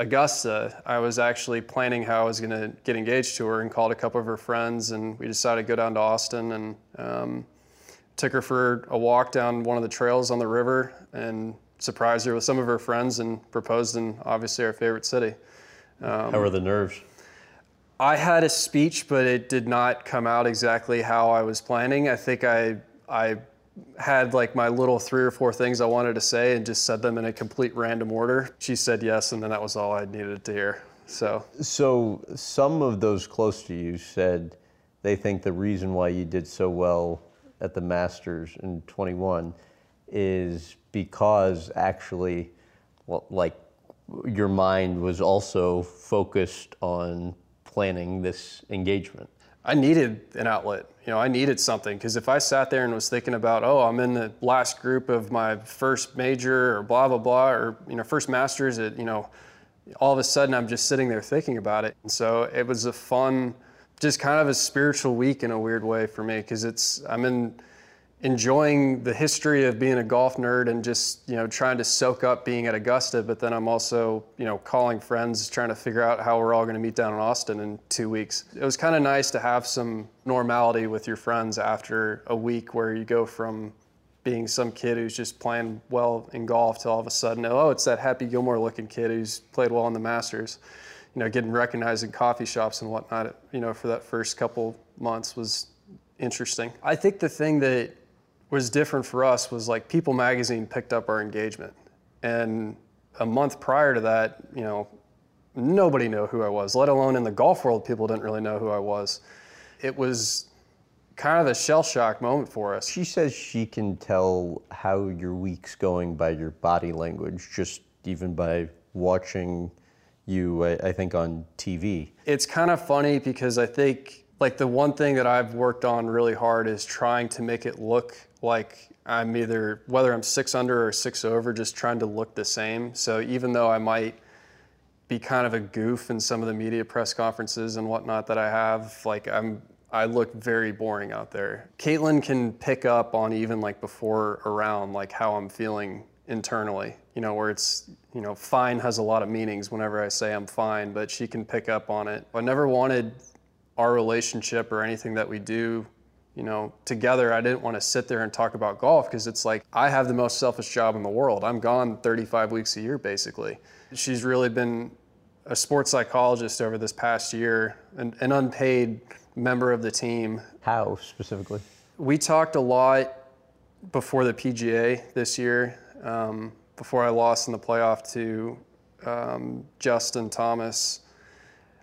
Augusta, I was actually planning how I was going to get engaged to her and called a couple of her friends, and we decided to go down to Austin and um, took her for a walk down one of the trails on the river and surprised her with some of her friends and proposed in obviously our favorite city. Um, how were the nerves? I had a speech, but it did not come out exactly how I was planning. I think I I had like my little three or four things I wanted to say and just said them in a complete random order. She said yes, and then that was all I needed to hear. So, so some of those close to you said they think the reason why you did so well at the Masters in 21 is because actually, well, like your mind was also focused on planning this engagement. I needed an outlet. You know, I needed something because if I sat there and was thinking about, oh, I'm in the last group of my first major or blah blah blah or you know first masters, it you know, all of a sudden I'm just sitting there thinking about it. And so it was a fun, just kind of a spiritual week in a weird way for me because it's I'm in enjoying the history of being a golf nerd and just you know trying to soak up being at Augusta, but then I'm also you know calling friends, trying to figure out how we're all going to meet down in Austin in two weeks. It was kind of nice to have some normality with your friends after a week where you go from being some kid who's just playing well in golf to all of a sudden, oh, it's that Happy Gilmore looking kid who's played well in the Masters. You know, getting recognized in coffee shops and whatnot, you know, for that first couple months was interesting. I think the thing that was different for us was like People Magazine picked up our engagement. And a month prior to that, you know, nobody knew who I was, let alone in the golf world, people didn't really know who I was. It was kind of a shell shock moment for us. She says she can tell how your week's going by your body language, just even by watching you, I, I think, on TV. It's kind of funny because I think like the one thing that I've worked on really hard is trying to make it look like I'm either whether I'm six under or six over, just trying to look the same. So even though I might be kind of a goof in some of the media press conferences and whatnot that I have, like I'm I look very boring out there. Caitlin can pick up on even like before around like how I'm feeling internally. You know, where it's you know, fine has a lot of meanings whenever I say I'm fine, but she can pick up on it. I never wanted our relationship or anything that we do you know, together, I didn't want to sit there and talk about golf because it's like I have the most selfish job in the world. I'm gone 35 weeks a year, basically. She's really been a sports psychologist over this past year, an, an unpaid member of the team. How specifically? We talked a lot before the PGA this year, um, before I lost in the playoff to um, Justin Thomas.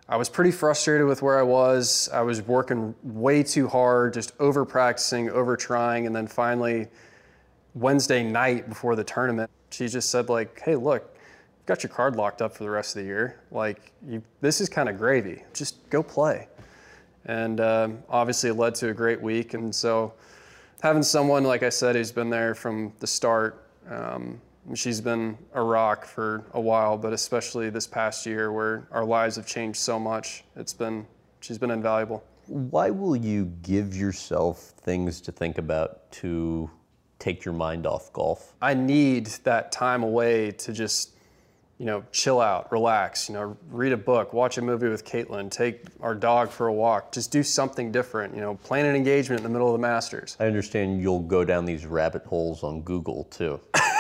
I was pretty frustrated with where I was. I was working way too hard, just over practicing, over trying, and then finally Wednesday night before the tournament, she just said like, "Hey, look, you've got your card locked up for the rest of the year. Like, you, this is kind of gravy. Just go play." And um, obviously, it led to a great week. And so, having someone like I said who's been there from the start. Um, She's been a rock for a while, but especially this past year where our lives have changed so much, it's been she's been invaluable. Why will you give yourself things to think about to take your mind off golf? I need that time away to just you know, chill out, relax, you know, read a book, watch a movie with Caitlin, take our dog for a walk, just do something different, you know, plan an engagement in the middle of the Masters. I understand you'll go down these rabbit holes on Google too. [laughs]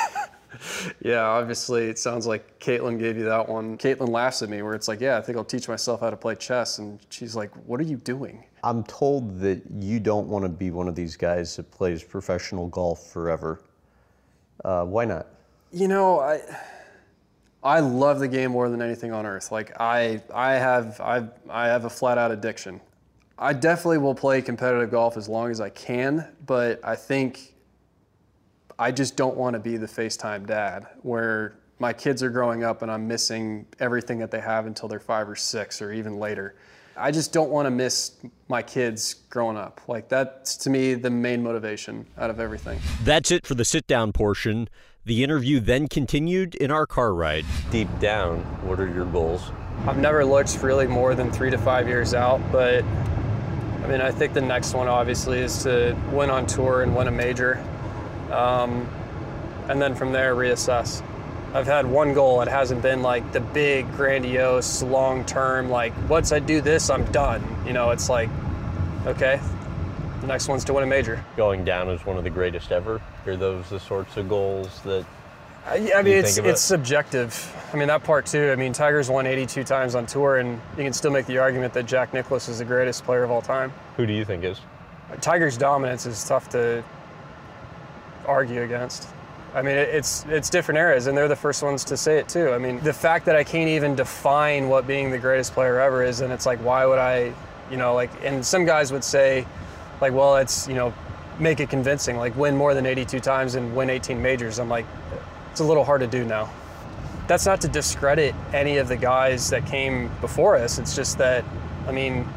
yeah, obviously it sounds like Caitlin gave you that one. Caitlin laughs at me where it's like, yeah, I think I'll teach myself how to play chess. And she's like, what are you doing? I'm told that you don't want to be one of these guys that plays professional golf forever. Uh, why not? You know, I I love the game more than anything on earth. Like I I have I I have a flat out addiction. I definitely will play competitive golf as long as I can, but I think I just don't want to be the FaceTime dad where my kids are growing up and I'm missing everything that they have until they're five or six or even later. I just don't want to miss my kids growing up. Like that's to me the main motivation out of everything. That's it for the sit down portion. The interview then continued in our car ride. Deep down, what are your goals? I've never looked really more than three to five years out, but I mean, I think the next one obviously is to win on tour and win a major. Um, and then from there, reassess. I've had one goal. It hasn't been like the big, grandiose, long term, like, once I do this, I'm done. You know, it's like, okay, the next one's to win a major. Going down is one of the greatest ever? Are those the sorts of goals that I, I mean, it's it's subjective. I mean, that part too. I mean, Tiger's won 82 times on tour, and you can still make the argument that Jack Nicklaus is the greatest player of all time. who do you think is? Tiger's dominance is tough to argue against. I mean, it's it's different eras, and they're the first ones to say it too. I mean, the fact that I can't even define what being the greatest player ever is, and it's like, why would I, you know, like, and some guys would say, like, well, it's you know, make it convincing, like win more than 82 times and win 18 majors. I'm like, it's a little hard to do now. That's not to discredit any of the guys that came before us. It's just that, I mean,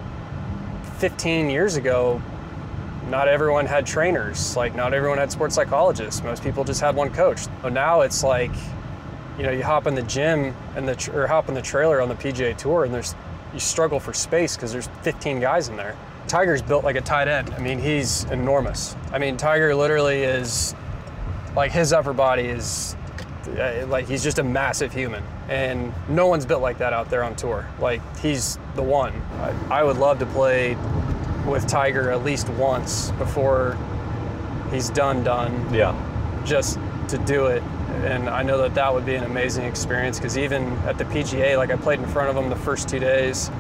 15 years ago, not everyone had trainers. Like, not everyone had sports psychologists. Most people just had one coach. So now it's like, you know, you hop in the gym and the or hop in the trailer on the PGA Tour, and there's you struggle for space because there's 15 guys in there. Tiger's built like a tight end. I mean, he's enormous. I mean, Tiger literally is like his upper body is uh, like he's just a massive human and no one's built like that out there on tour like he's the one I, I would love to play with tiger at least once before he's done done Yeah. just to do it and i know that that would be an amazing experience because even at the pga like i played in front of him the first two days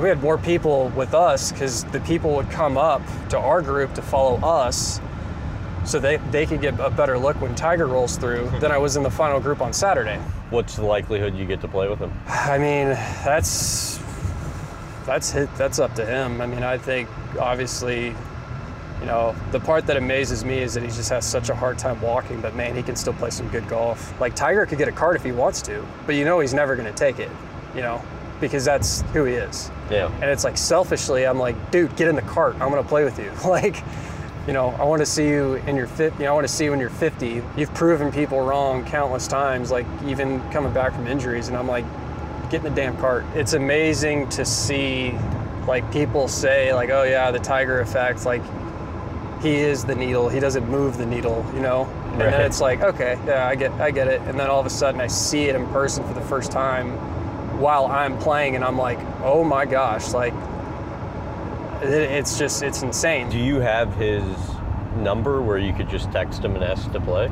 we had more people with us because the people would come up to our group to follow us so they, they could get a better look when Tiger rolls through [laughs] than I was in the final group on Saturday. What's the likelihood you get to play with him? I mean, that's that's hit, that's up to him. I mean, I think obviously, you know, the part that amazes me is that he just has such a hard time walking, but man, he can still play some good golf. Like Tiger could get a cart if he wants to, but you know he's never going to take it, you know, because that's who he is. Yeah. And it's like selfishly, I'm like, dude, get in the cart. I'm gonna play with you. [laughs] Like, you know, I want to see you in your fit. You know, I want to see you when you're 50. You've proven people wrong countless times. Like even coming back from injuries, and I'm like, get in the damn cart. It's amazing to see, like people say, like, oh yeah, the Tiger effect. Like, he is the needle. He doesn't move the needle. You know. And Right. then it's like, okay, yeah, I get, I get it. And then all of a sudden, I see it in person for the first time while I'm playing, and I'm like, oh my gosh, like it, it's just it's insane. Do you have his number where you could just text him and ask to play?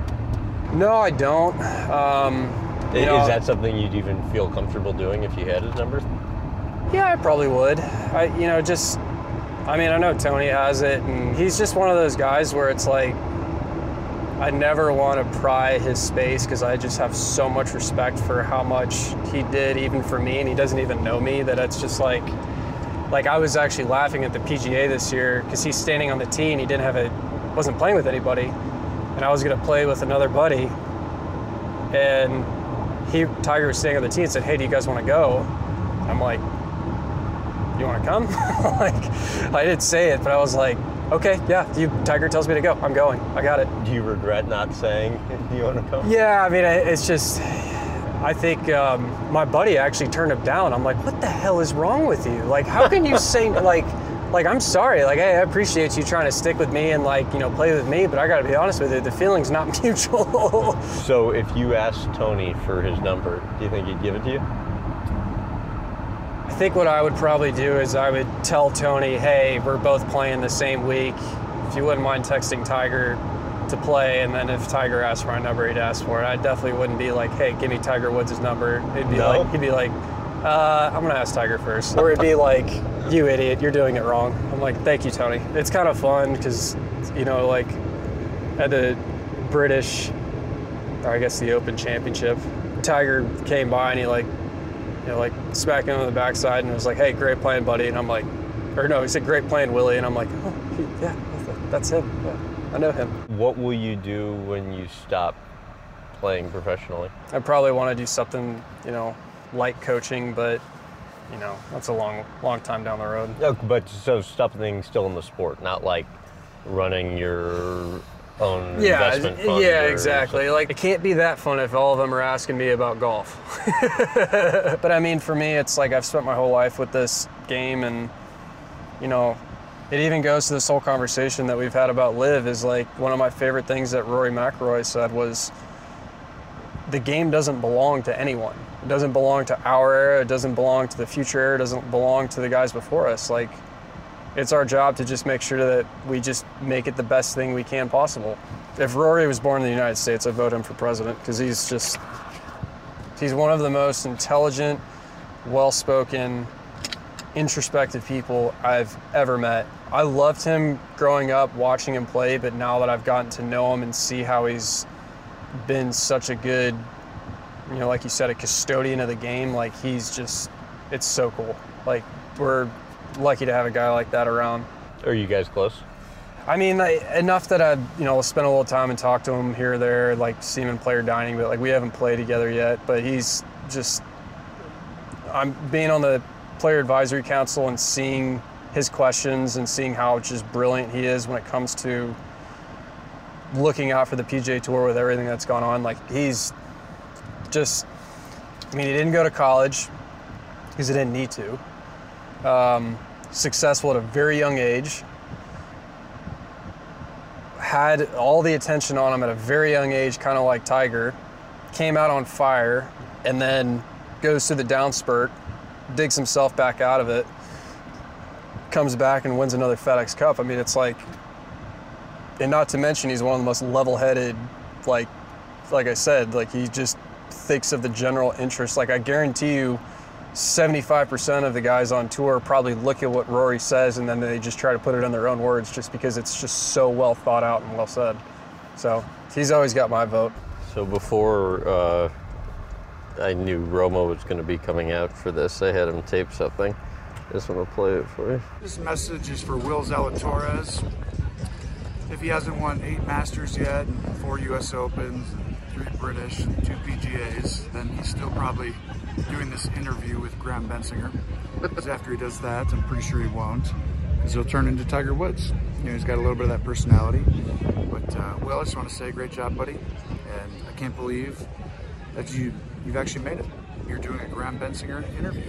No, I don't. Um, Is know, that something you'd even feel comfortable doing if you had his number? Yeah, I probably would. I, you know, just, I mean, I know Tony has it, and he's just one of those guys where it's like, I never want to pry his space because I just have so much respect for how much he did, even for me, and he doesn't even know me. That it's just like, like I was actually laughing at the PGA this year because he's standing on the tee and he didn't have a, wasn't playing with anybody, and I was gonna play with another buddy, and he Tiger was standing on the tee and said, "Hey, do you guys want to go?" I'm like, "You want to come?" [laughs] like, I didn't say it, but I was like, "Okay, yeah." You Tiger tells me to go. I'm going. I got it. Do you regret not saying [laughs] you want to come? Yeah, I mean, it's just, I think um, my buddy actually turned him down. I'm like, what the hell is wrong with you? Like, how can you say, [laughs] like, like, I'm sorry. Like, hey, I appreciate you trying to stick with me and, like, you know, play with me, but I got to be honest with you, the feeling's not [laughs] mutual. So if you asked Tony for his number, do you think he'd give it to you? I think what I would probably do is I would tell Tony, hey, we're both playing the same week. If you wouldn't mind texting Tiger to play, and then if Tiger asked for my number, he'd ask for it. I definitely wouldn't be like, hey, give me Tiger Woods' number. He'd be No? like, he'd be like, uh, I'm gonna ask Tiger first. Or it'd be like, you idiot, you're doing it wrong. I'm like, thank you, Tony. It's kind of fun because, you know, like at the British, or I guess the Open Championship, Tiger came by and he like you know, like smacked him on the backside and was like, "Hey, great playing, buddy." And I'm like, or no, he said, "Great playing, Willie." And I'm like, "Oh, he, yeah, that's him. Yeah, I know him." What will you do when you stop playing professionally? I probably want to do something, you know, like coaching, but you know, that's a long, long time down the road. No, but so something still in the sport, not like running your own Yeah, investment fund. yeah, exactly. Like it can't be that fun if all of them are asking me about golf. [laughs] but I mean, for me, it's like I've spent my whole life with this game, and you know, it even goes to this whole conversation that we've had about LIV. Is like one of my favorite things that Rory McIlroy said was, the game doesn't belong to anyone. It doesn't belong to our era. It doesn't belong to the future era. It doesn't belong to the guys before us. Like it's our job to just make sure that we just make it the best thing we can possible. If Rory was born in the United States, I'd vote him for president because he's just he's one of the most intelligent, well-spoken, introspective people I've ever met. I loved him growing up watching him play, but now that I've gotten to know him and see how he's been such a good, you know, like you said, a custodian of the game, like he's just it's so cool. Like we're lucky to have a guy like that around. Are you guys close? I mean, I, enough that I, you know, spent a little time and talked to him here or there, like see him in player dining, but like we haven't played together yet. But he's just, I'm being on the player advisory council and seeing his questions and seeing how just brilliant he is when it comes to looking out for the PGA Tour with everything that's gone on. Like he's just, I mean, he didn't go to college because he didn't need to. Um, successful at a very young age, had all the attention on him at a very young age, kind of like Tiger, came out on fire, and then goes through the downspurt, digs himself back out of it, comes back and wins another FedEx Cup. I mean, it's like, and not to mention, he's one of the most level headed, like, like I said, like he just thinks of the general interest. Like, I guarantee you, 75% of the guys on tour probably look at what Rory says and then they just try to put it in their own words just because it's just so well thought out and well said. So he's always got my vote. So before uh, I knew Romo was going to be coming out for this, I had him tape something. Just want to play it for you. This message is for Will Zalatoris. If he hasn't won eight Masters yet, four U.S. Opens, three British, two PGAs, then he's still probably doing this interview with Graham Bensinger. Because after he does that, I'm pretty sure he won't. Because he'll turn into Tiger Woods. You know, he's got a little bit of that personality. But uh, Will, I just want to say, great job, buddy. And I can't believe that you you've actually made it. You're doing a Graham Bensinger interview.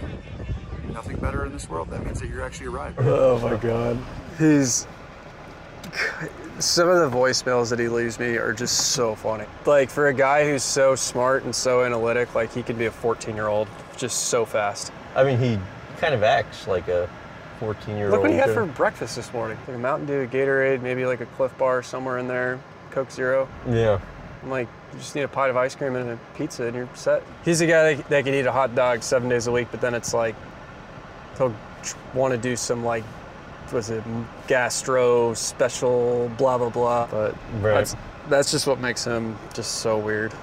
Nothing better in this world. That means that you're actually arrived. Oh my God. He's. Some of the voicemails that he leaves me are just so funny. Like, for a guy who's so smart and so analytic, like, he can be a 14 year old just so fast. I mean, he kind of acts like a 14 year old. Look what he had uh, for breakfast this morning. Like a Mountain Dew, a Gatorade, maybe like a Clif Bar somewhere in there, Coke Zero. Yeah. I'm like, you just need a pint of ice cream and a pizza and you're set. He's a guy that, that can eat a hot dog seven days a week, but then it's like, he'll want to do some like, was it gastro special, blah, blah, blah. But Right. that's, that's just what makes him just so weird.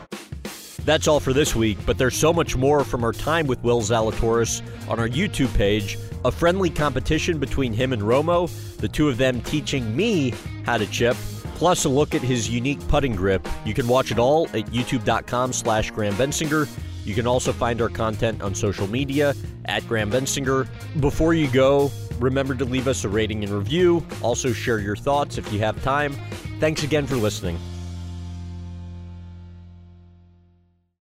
That's all for this week, but there's so much more from our time with Will Zalatoris on our YouTube page. A friendly competition between him and Romo, the two of them teaching me how to chip, plus a look at his unique putting grip. You can watch it all at youtube.com slash Graham Bensinger. You can also find our content on social media at Graham Bensinger. Before you go, remember to leave us a rating and review. Also share your thoughts if you have time. Thanks again for listening.